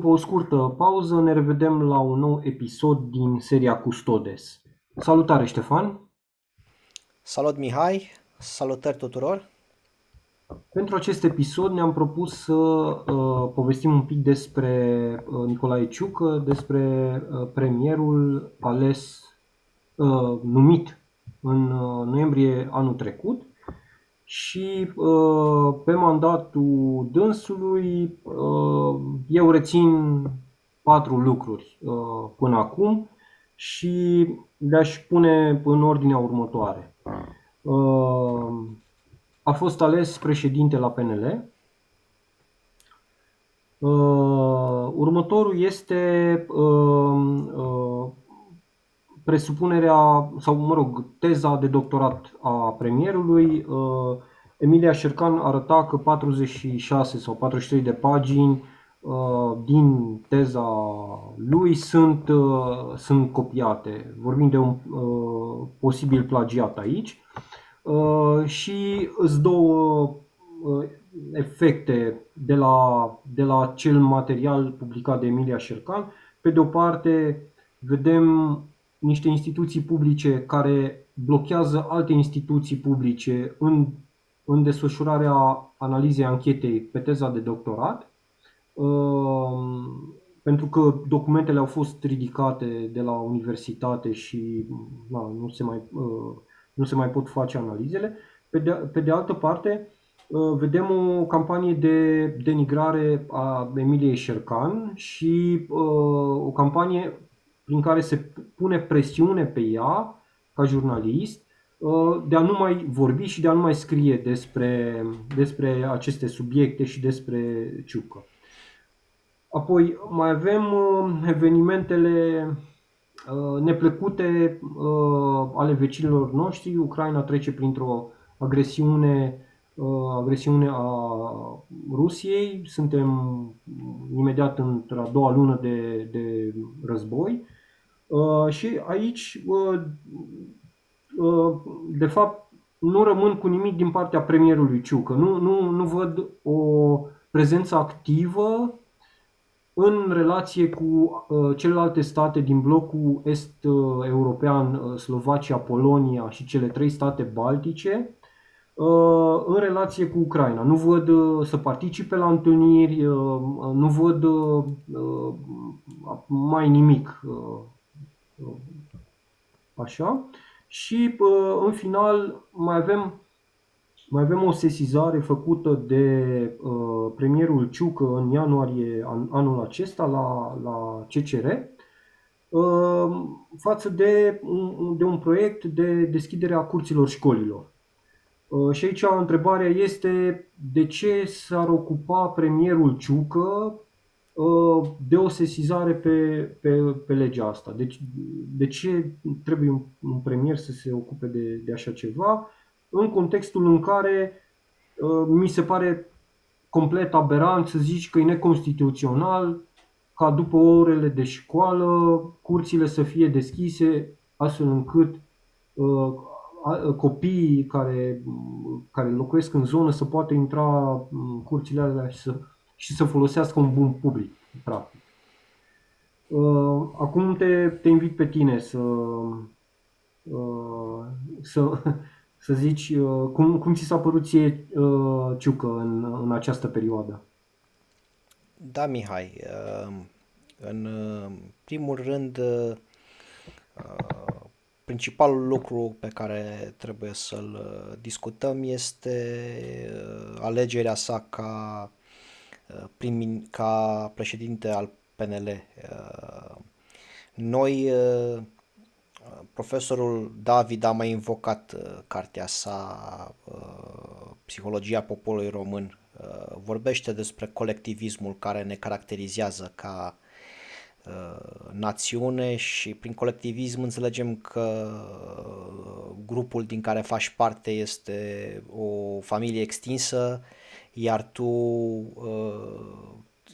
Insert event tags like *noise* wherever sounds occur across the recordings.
după o scurtă pauză ne revedem la un nou episod din seria Custodes. Salutare Ștefan! Salut Mihai! Salutări tuturor! Pentru acest episod ne-am propus să uh, povestim un pic despre uh, Nicolae Ciucă, despre uh, premierul ales, uh, numit în uh, noiembrie anul trecut și uh, pe mandatul dânsului uh, eu rețin patru lucruri uh, până acum și le-aș pune în ordinea următoare. A fost ales președinte la PNL. Următorul este presupunerea, sau mă rog, teza de doctorat a premierului, uh, Emilia Șercan arăta că 46 sau 43 de pagini uh, din teza lui sunt, uh, sunt copiate. Vorbim de un posibil plagiat aici. Și îți două efecte de la, de la acel material publicat de Emilia Șercan. Pe de o parte, vedem niște instituții publice care blochează alte instituții publice în, în desfășurarea analizei anchetei pe teza de doctorat, um, pentru că documentele au fost ridicate de la universitate și na, nu, se mai, uh, nu se mai pot face analizele. Pe de, pe de altă parte, uh, vedem o campanie de denigrare a Emiliei Șercan și uh, o campanie prin care se pune presiune pe ea, ca jurnalist, uh, de a nu mai vorbi și de a nu mai scrie despre, despre aceste subiecte și despre Ciucă. Apoi mai avem uh, evenimentele uh, neplăcute ale vecinilor noștri. Ucraina trece printr-o agresiune, agresiune a Rusiei. Suntem imediat într-a doua lună de, de război Uh, și aici, uh, uh, de fapt, nu rămân cu nimic din partea premierului Ciucă. Nu, nu, nu văd o prezență activă în relație cu uh, celelalte state din blocul est-european, uh, Slovacia, Polonia și cele trei state baltice, uh, în relație cu Ucraina. Nu văd uh, să participe la întâlniri, uh, nu văd uh, mai nimic Așa. Și în final mai avem, mai avem o sesizare făcută de uh, premierul Ciucă în ianuarie an, anul acesta la, la CCR uh, față de, de un proiect de deschidere a curților școlilor. Uh, și aici întrebarea este de ce s-ar ocupa premierul Ciucă Uh, de o sesizare pe, pe, pe legea asta. Deci, de ce trebuie un, un premier să se ocupe de, de așa ceva? În contextul în care uh, mi se pare complet aberant să zici că e neconstituțional ca după orele de școală curțile să fie deschise astfel încât uh, copiii care, care locuiesc în zonă să poată intra în curțile alea și să și să folosească un bun public, practic. Uh, acum te, te invit pe tine să, uh, să, *laughs* să zici uh, cum, cum ți s-a părut ție Ciucă în, în această perioadă. Da, Mihai. În primul rând, principalul lucru pe care trebuie să-l discutăm este alegerea sa ca prim, ca președinte al PNL. Uh, noi, uh, profesorul David a mai invocat uh, cartea sa Psihologia poporului român. Vorbește despre colectivismul care ne caracterizează ca națiune și prin colectivism înțelegem că grupul din care faci parte este o familie extinsă, iar tu uh,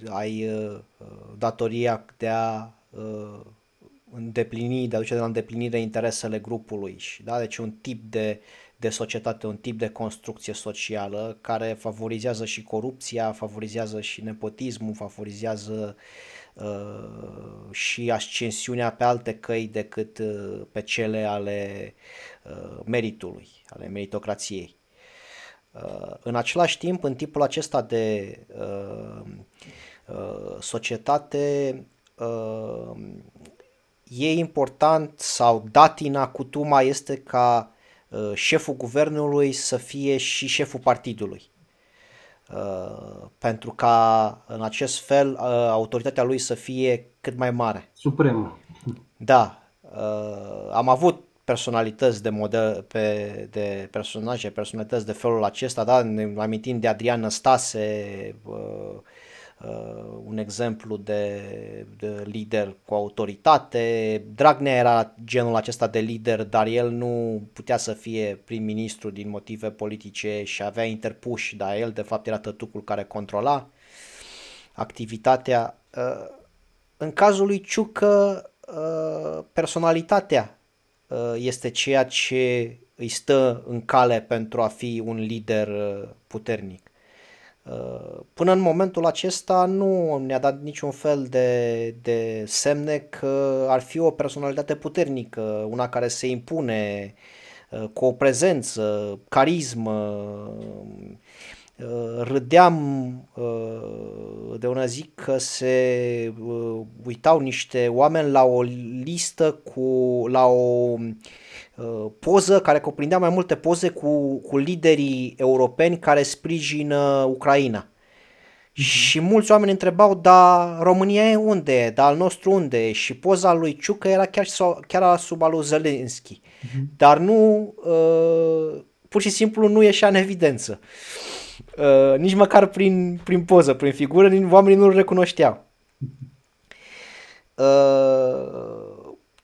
ai uh, datoria de a uh, îndeplini, de a duce de la îndeplinire interesele grupului. Și, da? Deci un tip de de societate, un tip de construcție socială care favorizează și corupția, favorizează și nepotismul, favorizează uh, și ascensiunea pe alte căi decât uh, pe cele ale uh, meritului, ale meritocrației. Uh, în același timp, în tipul acesta de uh, uh, societate, uh, e important sau datina, cutuma este ca uh, șeful guvernului să fie și șeful partidului. Uh, pentru ca în acest fel uh, autoritatea lui să fie cât mai mare. Supremă. Da. Uh, am avut personalități de model, pe, de personaje, personalități de felul acesta, da? ne amintim de Adrian Năstase, uh, uh, un exemplu de, de lider cu autoritate. Dragnea era genul acesta de lider, dar el nu putea să fie prim-ministru din motive politice și avea interpuși, dar el de fapt era tătucul care controla activitatea. Uh, în cazul lui Ciucă, uh, personalitatea uh, este ceea ce îi stă în cale pentru a fi un lider uh, puternic. Uh, până în momentul acesta nu ne-a dat niciun fel de, de semne că ar fi o personalitate puternică, una care se impune uh, cu o prezență, carismă. Uh, râdeam de una zi că se uitau niște oameni la o listă cu la o Uh, poză care cuprindea mai multe poze cu, cu liderii europeni care sprijină Ucraina. Mm-hmm. Și mulți oameni întrebau, dar România e unde e? Dar al nostru unde e? Și poza lui Ciucă era chiar, chiar sub al lui Zelenski. Mm-hmm. Dar nu, uh, pur și simplu nu ieșea în evidență. Uh, nici măcar prin, prin poză, prin figură, oamenii nu-l recunoșteau. Uh,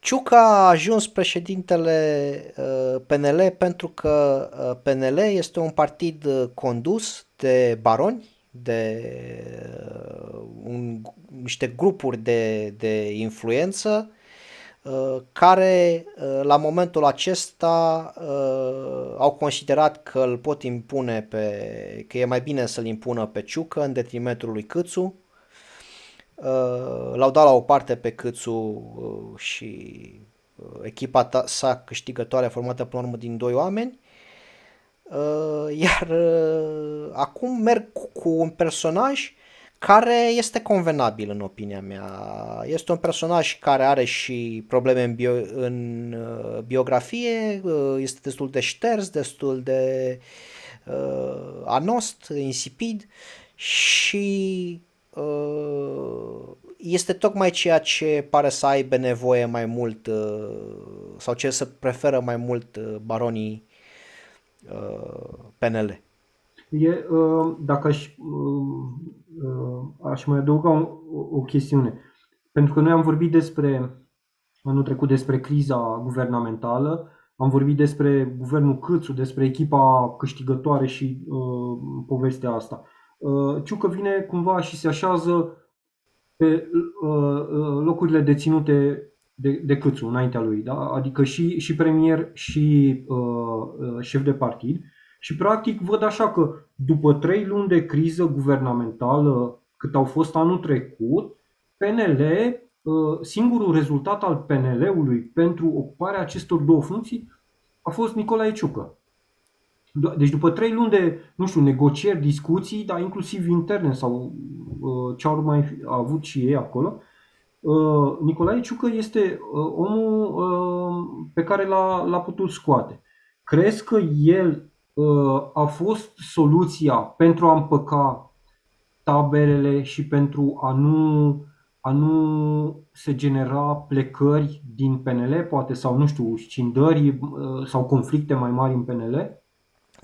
Ciuca a ajuns președintele uh, PNL pentru că uh, PNL este un partid uh, condus de baroni, de un, niște grupuri de, de influență care la momentul acesta au considerat că îl pot impune pe, că e mai bine să-l impună pe Ciucă în detrimentul lui Câțu Uh, l-au dat la o parte pe Câțu uh, și uh, echipa ta, sa câștigătoare formată până la urmă din doi oameni. Iar acum merg cu un personaj care este convenabil în opinia mea. Este un personaj care are și probleme în, bio, în biografie, este destul de șters, destul de uh, anost, insipid și Uh, este tocmai ceea ce pare să aibă nevoie mai mult uh, sau ce să preferă mai mult uh, baronii PNL. E, dacă aș, aș mai adăuga o, o chestiune, pentru că noi am vorbit despre anul trecut despre criza guvernamentală, am vorbit despre guvernul Câțu, despre echipa câștigătoare și uh, povestea asta. Uh, Ciucă vine cumva și se așează pe uh, uh, locurile deținute de, de Câțu înaintea lui, da? adică și, și premier și uh, șef de partid. Și practic văd așa că după trei luni de criză guvernamentală, cât au fost anul trecut, PNL, singurul rezultat al PNL-ului pentru ocuparea acestor două funcții a fost Nicolae Ciucă. Deci după trei luni de, nu știu, negocieri, discuții, dar inclusiv interne sau uh, ce au mai avut și ei acolo, uh, Nicolae Ciucă este uh, omul uh, pe care l-a, l-a putut scoate. Crezi că el uh, a fost soluția pentru a împăca taberele și pentru a nu, a nu se genera plecări din PNL, poate, sau nu știu, scindări uh, sau conflicte mai mari în PNL?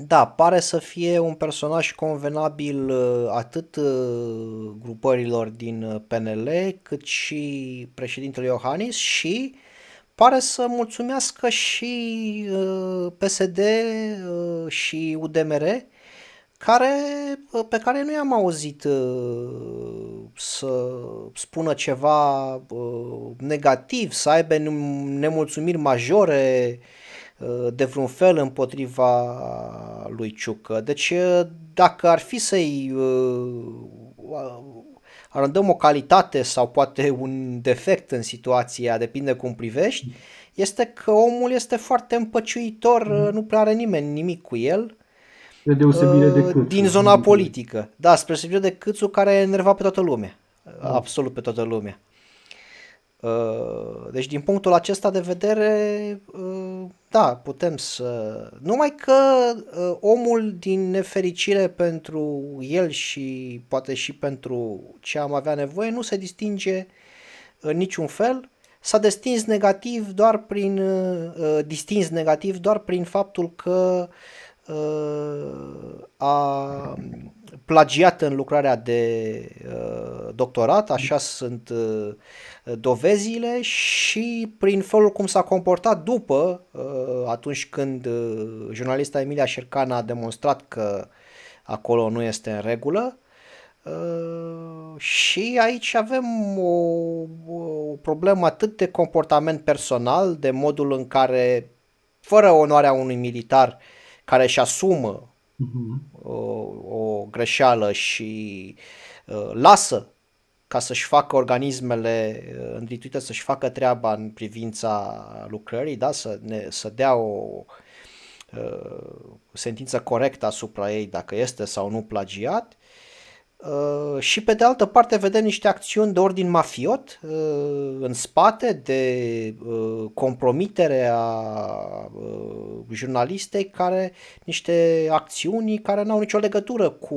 Da, pare să fie un personaj convenabil uh, atât uh, grupărilor din uh, PNL cât și președintele Iohannis și pare să mulțumească și PSD și UDMR care, pe care nu i-am auzit să spună ceva negativ, să aibă nemulțumiri majore de vreun fel împotriva lui Ciucă. Deci dacă ar fi să-i arătăm o calitate sau poate un defect în situația, depinde cum privești, este că omul este foarte împăciuitor, mm. nu prea are nimeni nimic cu el. De deosebire de câțu. Din zona politică. Da, spre deosebire de Câțu care enerva pe toată lumea. Da. Absolut pe toată lumea. Uh, deci din punctul acesta de vedere, uh, da, putem să... Numai că uh, omul din nefericire pentru el și poate și pentru ce am avea nevoie nu se distinge în niciun fel. S-a distins negativ doar prin distins negativ doar prin faptul că a plagiat în lucrarea de doctorat, așa sunt dovezile și prin felul cum s-a comportat după, uh, atunci când uh, jurnalista Emilia Șercan a demonstrat că acolo nu este în regulă. Uh, și aici avem o, o problemă atât de comportament personal, de modul în care, fără onoarea unui militar care își asumă uh-huh. o, o greșeală și uh, lasă ca să-și facă organismele uh, învituite să-și facă treaba în privința lucrării, da? să, ne, să dea o uh, sentință corectă asupra ei dacă este sau nu plagiat Uh, și pe de altă parte vedem niște acțiuni de ordin mafiot uh, în spate de uh, compromitere a uh, jurnalistei care niște acțiuni care nu au nicio legătură cu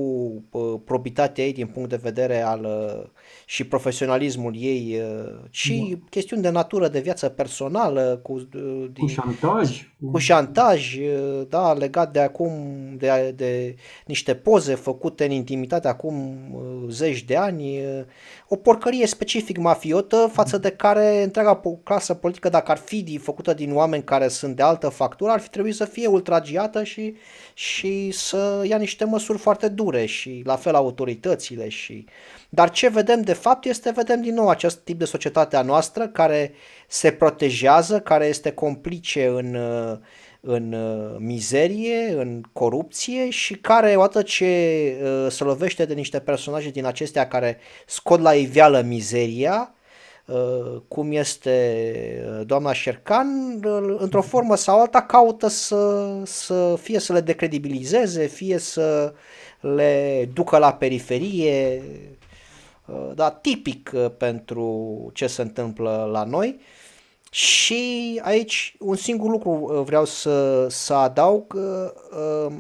uh, probitatea ei din punct de vedere al uh, și profesionalismul ei, ci da. chestiuni de natură de viață personală cu, din, cu șantaj, cu șantaj, da, legat de acum de, de niște poze făcute în intimitate acum Uh, zeci de ani, uh, o porcărie specific mafiotă față de care întreaga clasă politică, dacă ar fi făcută din oameni care sunt de altă factură, ar fi trebuit să fie ultragiată și, și să ia niște măsuri foarte dure și la fel autoritățile și... Dar ce vedem de fapt este, vedem din nou acest tip de societate a noastră care se protejează, care este complice în uh, în uh, mizerie, în corupție și care, odată ce uh, se lovește de niște personaje din acestea care scot la iveală mizeria, uh, cum este doamna Șercan, într-o formă sau alta caută să, să fie să le decredibilizeze, fie să le ducă la periferie, da, tipic pentru ce se întâmplă la noi. Și aici un singur lucru uh, vreau să, să adaug. Uh,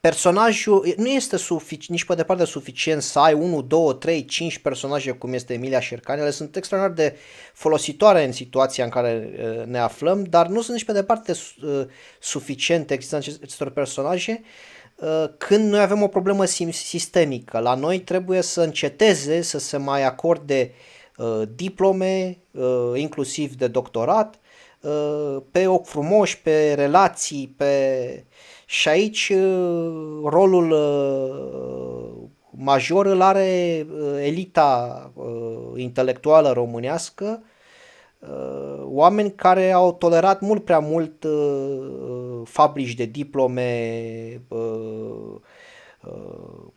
personajul nu este sufic- nici pe departe suficient să ai 1, 2, 3, 5 personaje cum este Emilia Șercan. Ele sunt extraordinar de folositoare în situația în care uh, ne aflăm, dar nu sunt nici pe departe suficiente existența acestor personaje când noi avem o problemă sistemică. La noi trebuie să înceteze să se mai acorde uh, Uh, diplome, uh, inclusiv de doctorat, uh, pe ochi frumoși, pe relații, pe... și aici rolul major îl are elita intelectuală românească, oameni care au tolerat mult prea mult fabrici de diplome,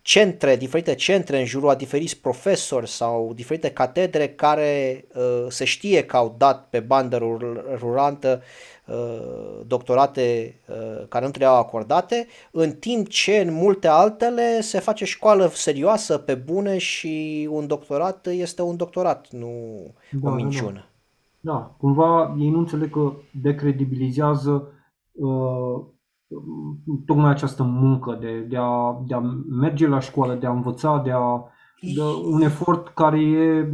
centre, diferite centre în jurul a diferiți profesori sau diferite catedre care uh, se știe că au dat pe bandă rulantă uh, doctorate uh, care nu trebuiau acordate, în timp ce în multe altele se face școală serioasă, pe bune și un doctorat este un doctorat, nu da, o da, minciună. Da, da. cumva ei nu înțeleg că decredibilizează uh, tocmai această muncă de, de, a, de a merge la școală, de a învăța, de a de un efort care e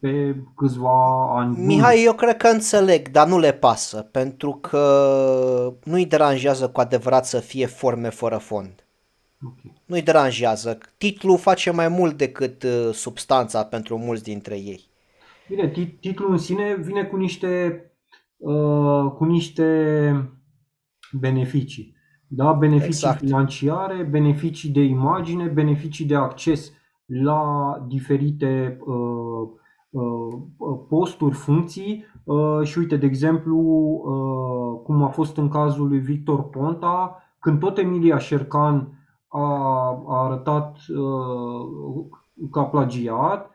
pe câțiva ani. Mihai, eu cred că înțeleg, dar nu le pasă, pentru că nu-i deranjează cu adevărat să fie forme fără fond. Okay. Nu-i deranjează. Titlul face mai mult decât uh, substanța pentru mulți dintre ei. Bine, titlul în sine vine cu niște, uh, cu niște beneficii. Da? Beneficii exact. financiare, beneficii de imagine, beneficii de acces la diferite uh, posturi, funcții și uite, de exemplu, cum a fost în cazul lui Victor Ponta, când tot Emilia Șercan a, a arătat ca plagiat,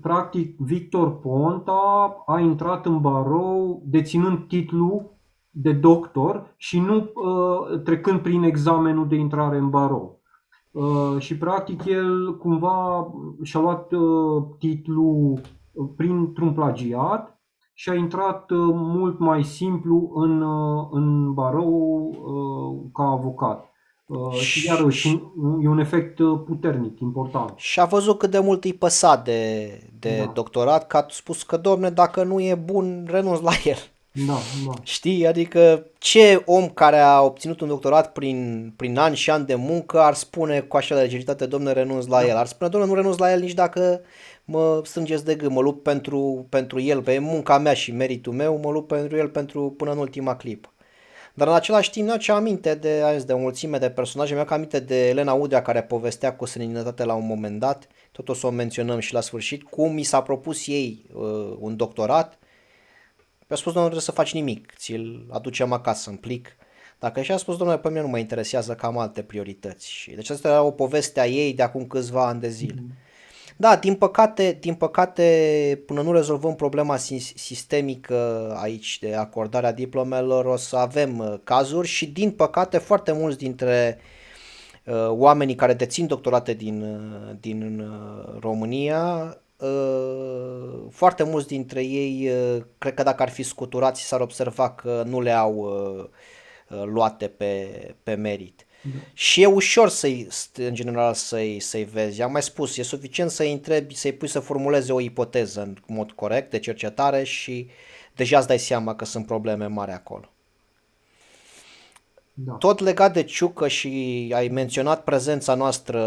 practic Victor Ponta a intrat în barou deținând titlul de doctor și nu uh, trecând prin examenul de intrare în barou. Uh, și practic el cumva și-a luat uh, titlul printr-un plagiat și a intrat mult mai simplu în, în barou ca avocat. Și iarăși e un efect puternic, important. Și a văzut cât de mult îi păsa de, de da. doctorat, că a spus că, domne, dacă nu e bun, renunț la el. Da, da. Știi? Adică ce om care a obținut un doctorat prin, prin ani și ani de muncă ar spune cu așa de legeritate, domne, renunț la da. el. Ar spune, domne, nu renunț la el nici dacă mă strângeți de gând, mă lupt pentru, pentru el, pe munca mea și meritul meu, mă lupt pentru el pentru până în ultima clipă. Dar în același timp, ce aminte de, de o mulțime de personaje, mi-am aminte de Elena Udrea care povestea cu seninătate la un moment dat, tot o să o menționăm și la sfârșit, cum mi s-a propus ei uh, un doctorat mi-a spus, domnule, nu trebuie să faci nimic, ți-l aducem acasă în plic. Dacă și-a spus, domnule, pe mine nu mă interesează cam alte priorități. Și deci asta era o poveste a ei de acum câțiva ani de zile. Mm-hmm. Da, din păcate, din păcate, până nu rezolvăm problema sistemică aici de acordarea diplomelor, o să avem uh, cazuri și din păcate foarte mulți dintre uh, oamenii care dețin doctorate din, uh, din uh, România Uh, foarte mulți dintre ei, uh, cred că dacă ar fi scuturați, s-ar observa că nu le au uh, luate pe, pe merit. Da. Și e ușor să-i, în general să-i, să-i vezi. Am mai spus, e suficient să-i întrebi, să-i pui să formuleze o ipoteză în mod corect de cercetare și deja îți dai seama că sunt probleme mari acolo. Da. Tot legat de Ciucă și ai menționat prezența noastră,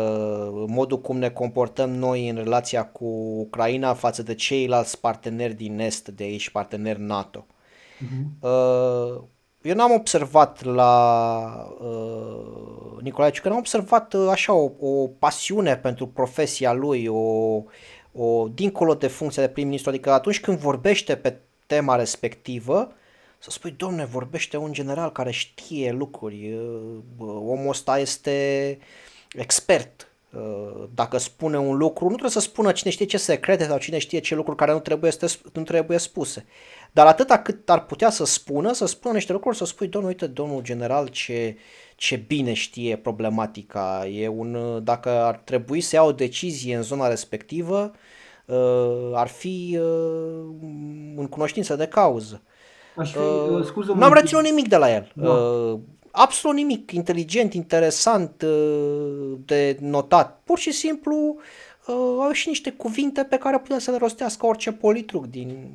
modul cum ne comportăm noi în relația cu Ucraina față de ceilalți parteneri din Est, de aici, parteneri NATO. Uh-huh. Eu n-am observat la uh, Nicolae Ciucă, n-am observat uh, așa o, o pasiune pentru profesia lui, o, o dincolo de funcția de prim-ministru, adică atunci când vorbește pe tema respectivă, să spui, domne, vorbește un general care știe lucruri, omul ăsta este expert. Dacă spune un lucru, nu trebuie să spună cine știe ce secrete sau cine știe ce lucruri care nu trebuie, nu trebuie spuse. Dar atâta cât ar putea să spună, să spună niște lucruri, să spui, domnul, uite, domnul general, ce, ce bine știe problematica. E un, dacă ar trebui să ia o decizie în zona respectivă, ar fi în cunoștință de cauză. Aș fi, uh, scuză N-am reținut nimic de la el. Da. Uh, absolut nimic inteligent, interesant uh, de notat. Pur și simplu uh, au și niște cuvinte pe care putea să le rostească orice politruc din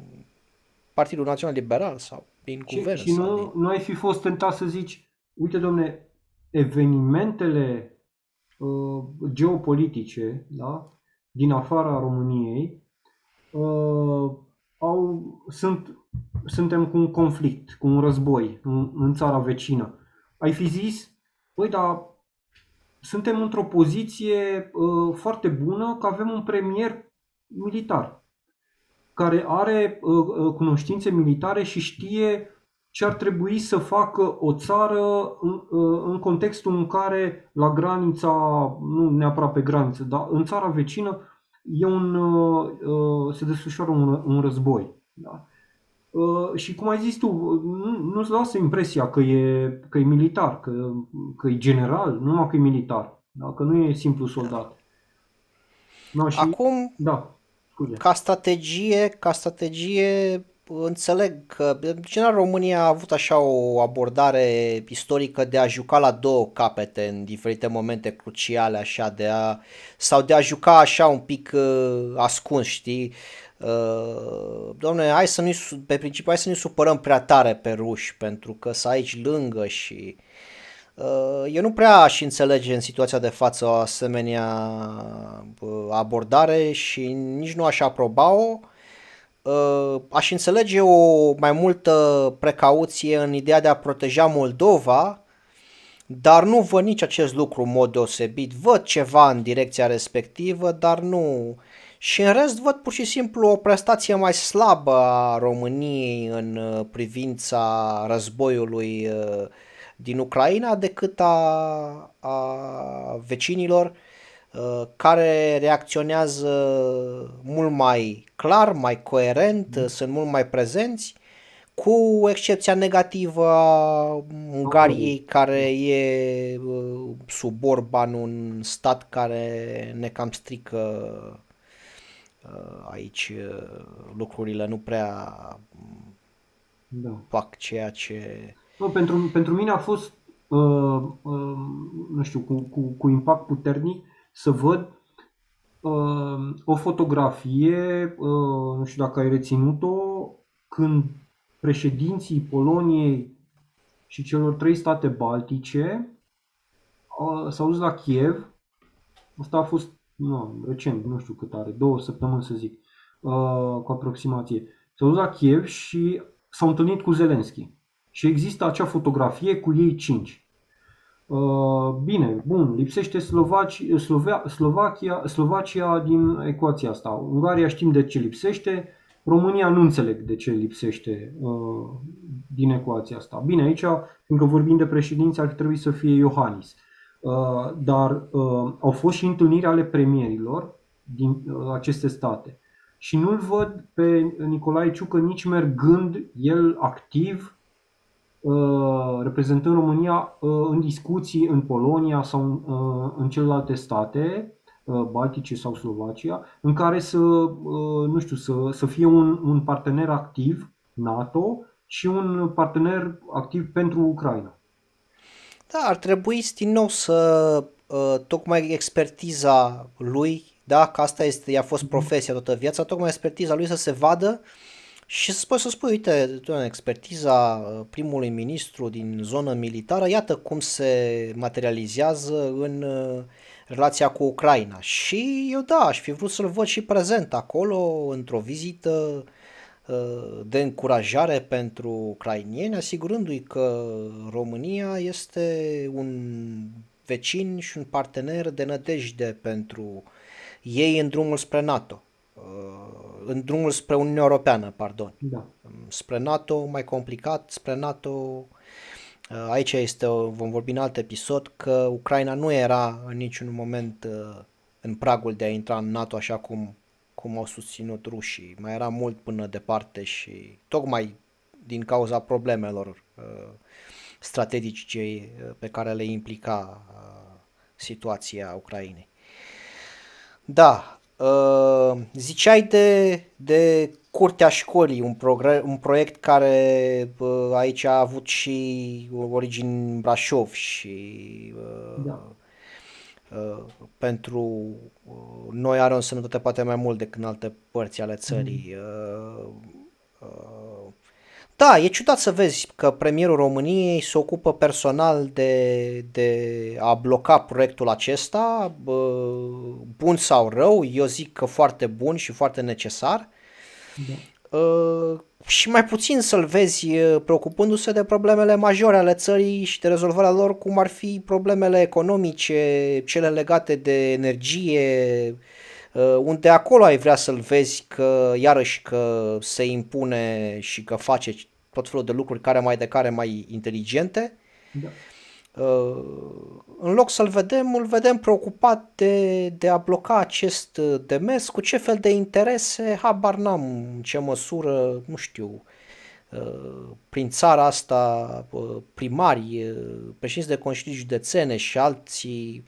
Partidul Național Liberal sau din și, guvern. Și nu, din... nu ai fi fost tentat să zici, uite domne, evenimentele uh, geopolitice da, din afara României uh, au, sunt suntem cu un conflict, cu un război în, în țara vecină. Ai fi zis, băi, dar suntem într-o poziție uh, foarte bună că avem un premier militar care are uh, uh, cunoștințe militare și știe ce ar trebui să facă o țară în, uh, în contextul în care la granița, nu neapărat pe graniță, dar în țara vecină e un, uh, uh se desfășoară un, un război. Da? Uh, și cum ai zis tu, nu, nu-ți lasă impresia că e, că e militar, că, că e general, nu numai că e militar, da? că nu e simplu soldat. No, și, Acum, da, scuze. ca strategie, ca strategie înțeleg că, în general, România a avut așa o abordare istorică de a juca la două capete în diferite momente cruciale, așa, de a, sau de a juca așa un pic uh, ascuns, știi? Uh, domne, hai să nu pe principiu, hai să nu supărăm prea tare pe ruși, pentru că să aici lângă și... Uh, eu nu prea aș înțelege în situația de față o asemenea uh, abordare și nici nu aș aproba-o. Uh, aș înțelege o mai multă precauție în ideea de a proteja Moldova, dar nu văd nici acest lucru în mod deosebit. Văd ceva în direcția respectivă, dar nu, Și în rest văd pur și simplu o prestație mai slabă a României în uh, privința războiului uh, din Ucraina decât a, a vecinilor uh, care reacționează mult mai clar, mai coerent, mm. sunt mult mai prezenți, cu excepția negativă a Ungariei, care e sub Orban un stat care ne cam strică aici lucrurile nu prea da. fac ceea ce nu, pentru, pentru mine a fost, uh, uh, nu știu, cu, cu, cu impact puternic să văd uh, o fotografie, uh, nu știu dacă ai reținut-o, când președinții Poloniei și celor trei state baltice uh, s-au dus la Kiev. Asta a fost nu, recent, nu știu cât are, două săptămâni să zic, uh, cu aproximație. S-au dus la Kiev și s-au întâlnit cu Zelensky și există acea fotografie cu ei cinci. Uh, bine, bun, lipsește Slovaci, Slovea, Slovacia, Slovacia din ecuația asta. Ungaria știm de ce lipsește, România nu înțeleg de ce lipsește uh, din ecuația asta. Bine, aici, fiindcă vorbim de președinți, ar trebui să fie Iohannis. Uh, dar uh, au fost și întâlniri ale premierilor din uh, aceste state. Și nu-l văd pe Nicolae Ciucă nici mergând el activ Uh, reprezentând România uh, în discuții în Polonia sau uh, în celelalte state Baltice sau Slovacia, în care să, nu știu, să, să fie un, un partener activ NATO și un partener activ pentru Ucraina. Da, ar trebui din nou să tocmai expertiza lui, da, că asta este, i-a fost mhm. profesia toată viața, tocmai expertiza lui să se vadă uh, și să poți să spui, uite, expertiza uh, primului ministru din zonă militară, iată cum se materializează în uh, relația cu Ucraina. Și eu da, aș fi vrut să-l văd și prezent acolo, într-o vizită uh, de încurajare pentru ucrainieni, asigurându-i că România este un vecin și un partener de nădejde pentru ei în drumul spre NATO în drumul spre Uniunea Europeană, pardon. Da. Spre NATO, mai complicat, spre NATO, uh, aici este, vom vorbi în alt episod, că Ucraina nu era în niciun moment uh, în pragul de a intra în NATO așa cum, cum au susținut rușii. Mai era mult până departe și tocmai din cauza problemelor uh, strategice pe care le implica situația Ucrainei. Da, Uh, ziceai de, de Curtea Școlii, un, progre- un proiect care uh, aici a avut și origini în Brașov și uh, da. Uh, pentru uh, noi are o însemnătate poate mai mult decât în alte părți ale țării. Mm. Uh, uh, da, e ciudat să vezi că premierul României se ocupă personal de, de a bloca proiectul acesta, bun sau rău, eu zic că foarte bun și foarte necesar. Da. Și mai puțin să-l vezi preocupându-se de problemele majore ale țării și de rezolvarea lor, cum ar fi problemele economice, cele legate de energie, unde acolo ai vrea să-l vezi că iarăși că se impune și că face tot felul de lucruri care mai de care mai inteligente. Da. Uh, în loc să-l vedem, îl vedem preocupat de, de a bloca acest demers, cu ce fel de interese, habar n-am în ce măsură, nu știu, uh, prin țara asta uh, primari, președinți de conștiință județene și alții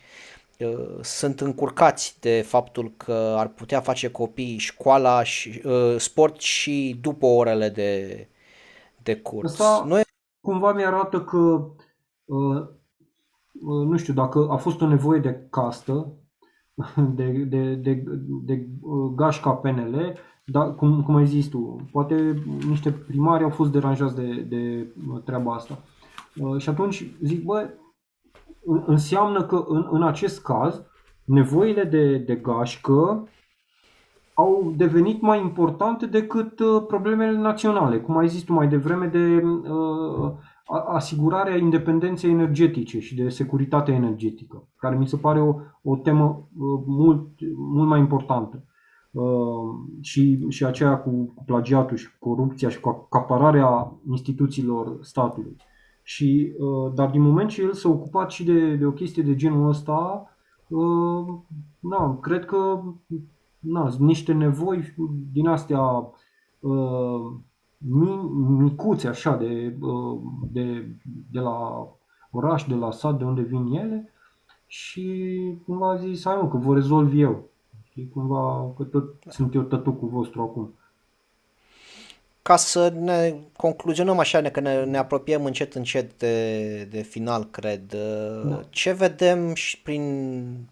sunt încurcați de faptul că ar putea face copiii școala și sport și după orele de, de curs. Asta Noi... cumva mi-arată că, uh, uh, nu știu, dacă a fost o nevoie de castă, *laughs* de, de, de, de uh, gașca PNL, dar cum, cum ai zis tu, poate niște primari au fost deranjați de, de treaba asta. Și atunci zic, bă, înseamnă că în, în acest caz nevoile de, de gașcă au devenit mai importante decât uh, problemele naționale, cum ai zis tu mai devreme, de uh, asigurarea independenței energetice și de securitatea energetică, care mi se pare o, o temă uh, mult, mult mai importantă. și, și aceea cu, cu plagiatul și cu corupția și cu acapararea instituțiilor statului. Și, dar din moment ce el s-a ocupat și de, de o chestie de genul ăsta, na, cred că na, niște nevoi din astea micuțe așa de, de, de la oraș, de la sat, de unde vin ele și cumva a zis, hai mă, că vă rezolv eu. Și cumva, că tot sunt eu tătucul vostru acum. Ca să ne concluzionăm așa, că ne, ne apropiem încet încet de, de final, cred. Da. Ce vedem și prin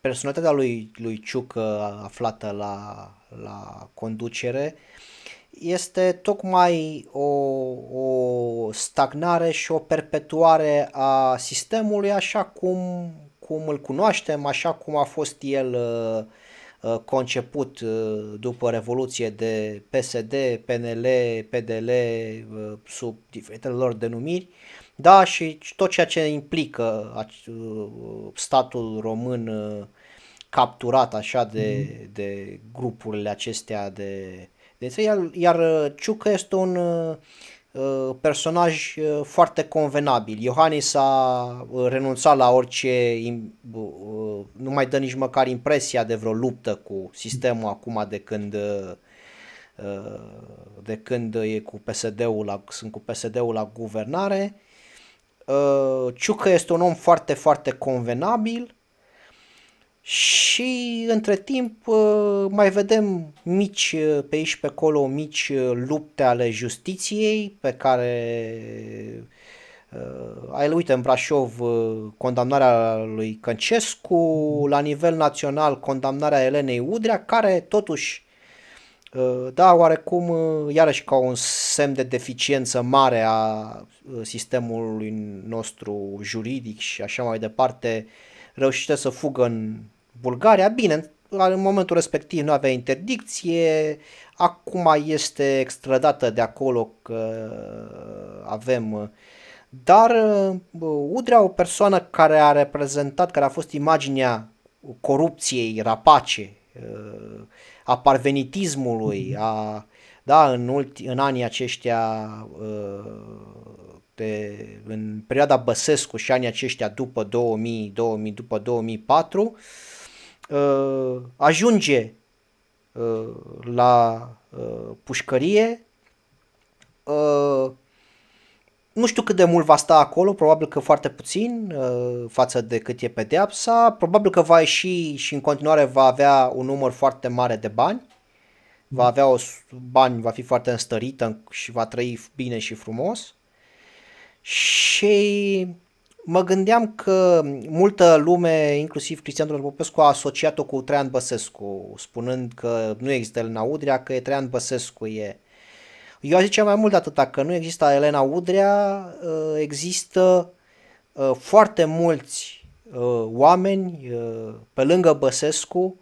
personalitatea lui, lui Ciucă aflată la, la conducere este tocmai o, o stagnare și o perpetuare a sistemului așa cum, cum îl cunoaștem, așa cum a fost el uh, uh conceput uh, după Revoluție de PSD, PNL, PDL, uh, sub diferitele lor denumiri, da, și tot ceea ce implică statul român capturat așa de, mm. de grupurile acestea de, de iar, iar uh, Ciucă este un uh, uh, personaj uh, foarte convenabil. Iohannis a renunțat la orice, uh, nu mai dă nici măcar impresia de vreo luptă cu sistemul acum de când uh, de când e cu PSD-ul la, sunt cu PSD-ul la guvernare. Ciucă este un om foarte, foarte convenabil și între timp uh, mai vedem mici uh, pe aici pe acolo mici uh, lupte ale justiției pe care ai uite în Brașov condamnarea lui Căncescu, la nivel național condamnarea Elenei Udrea, care totuși da, oarecum, iarăși ca un semn de deficiență mare a sistemului nostru juridic și așa mai departe, reușește să fugă în Bulgaria. Bine, în momentul respectiv nu avea interdicție, acum este extradată de acolo că avem dar Udrea, o persoană care a reprezentat, care a fost imaginea corupției rapace, a parvenitismului, a, da, în, ulti, în anii aceștia de, în perioada Băsescu și anii aceștia după 2000, 2000 după 2004, uh, ajunge uh, la uh, pușcărie, uh, nu știu cât de mult va sta acolo, probabil că foarte puțin uh, față de cât e pedeapsa, probabil că va ieși și în continuare va avea un număr foarte mare de bani, va avea o bani, va fi foarte înstărită și va trăi bine și frumos. Și mă gândeam că multă lume, inclusiv Cristian Tudor Popescu, a asociat-o cu Traian Băsescu, spunând că nu există Elena Udrea, că e Traian Băsescu e. Eu aș zice mai mult de atâta, că nu există Elena Udrea, uh, există uh, foarte mulți uh, oameni pe lângă Băsescu,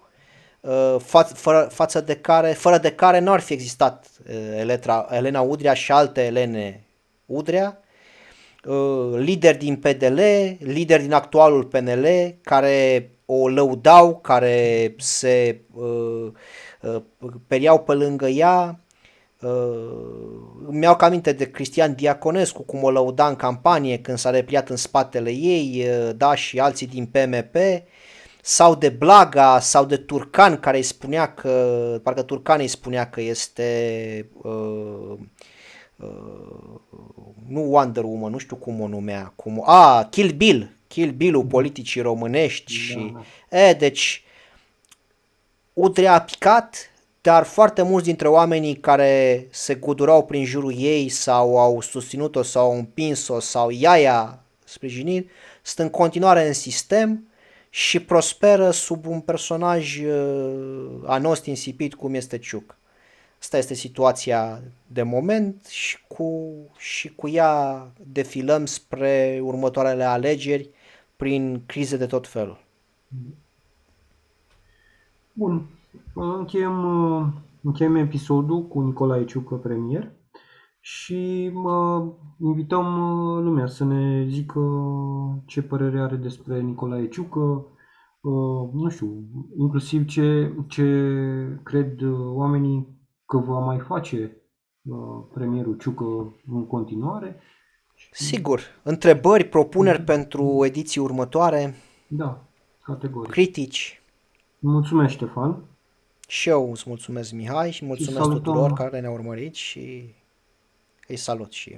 fa- fără, față de care, fără de care nu ar fi existat Elena Udrea și alte Elene Udrea, Uh, lideri din PDL, lideri din actualul PNL care o lăudau, care se uh, uh, periau pe lângă ea. Uh, mi-au cam aminte de Cristian Diaconescu, cum o lăuda în campanie când s-a repliat în spatele ei, uh, da, și alții din PMP, sau de Blaga, sau de Turcan, care îi spunea că, parcă Turcan îi spunea că este uh, uh, nu Wonder Woman, nu știu cum o numea, cum, a, Kill Bill, Kill Bill-ul politicii românești da, și, da. e, deci, Udrea a picat, dar foarte mulți dintre oamenii care se gudurau prin jurul ei sau au susținut-o sau au împins-o sau ea i-a sprijinit, sunt în continuare în sistem și prosperă sub un personaj uh, anost insipit cum este Ciuc. Asta este situația de moment și cu, și cu ea defilăm spre următoarele alegeri prin crize de tot felul. Bun. Încheiem, încheiem episodul cu Nicolae Ciucă, premier, și uh, invităm lumea să ne zică ce părere are despre Nicolae Ciucă, uh, nu știu, inclusiv ce, ce cred uh, oamenii că va mai face uh, premierul Ciucă în continuare. Sigur, întrebări, propuneri pentru ediții următoare, Da, categoric. critici. Mulțumesc, Ștefan. Și eu îți mulțumesc, Mihai, și mulțumesc salutăm. tuturor care ne-au urmărit și îi salut și eu.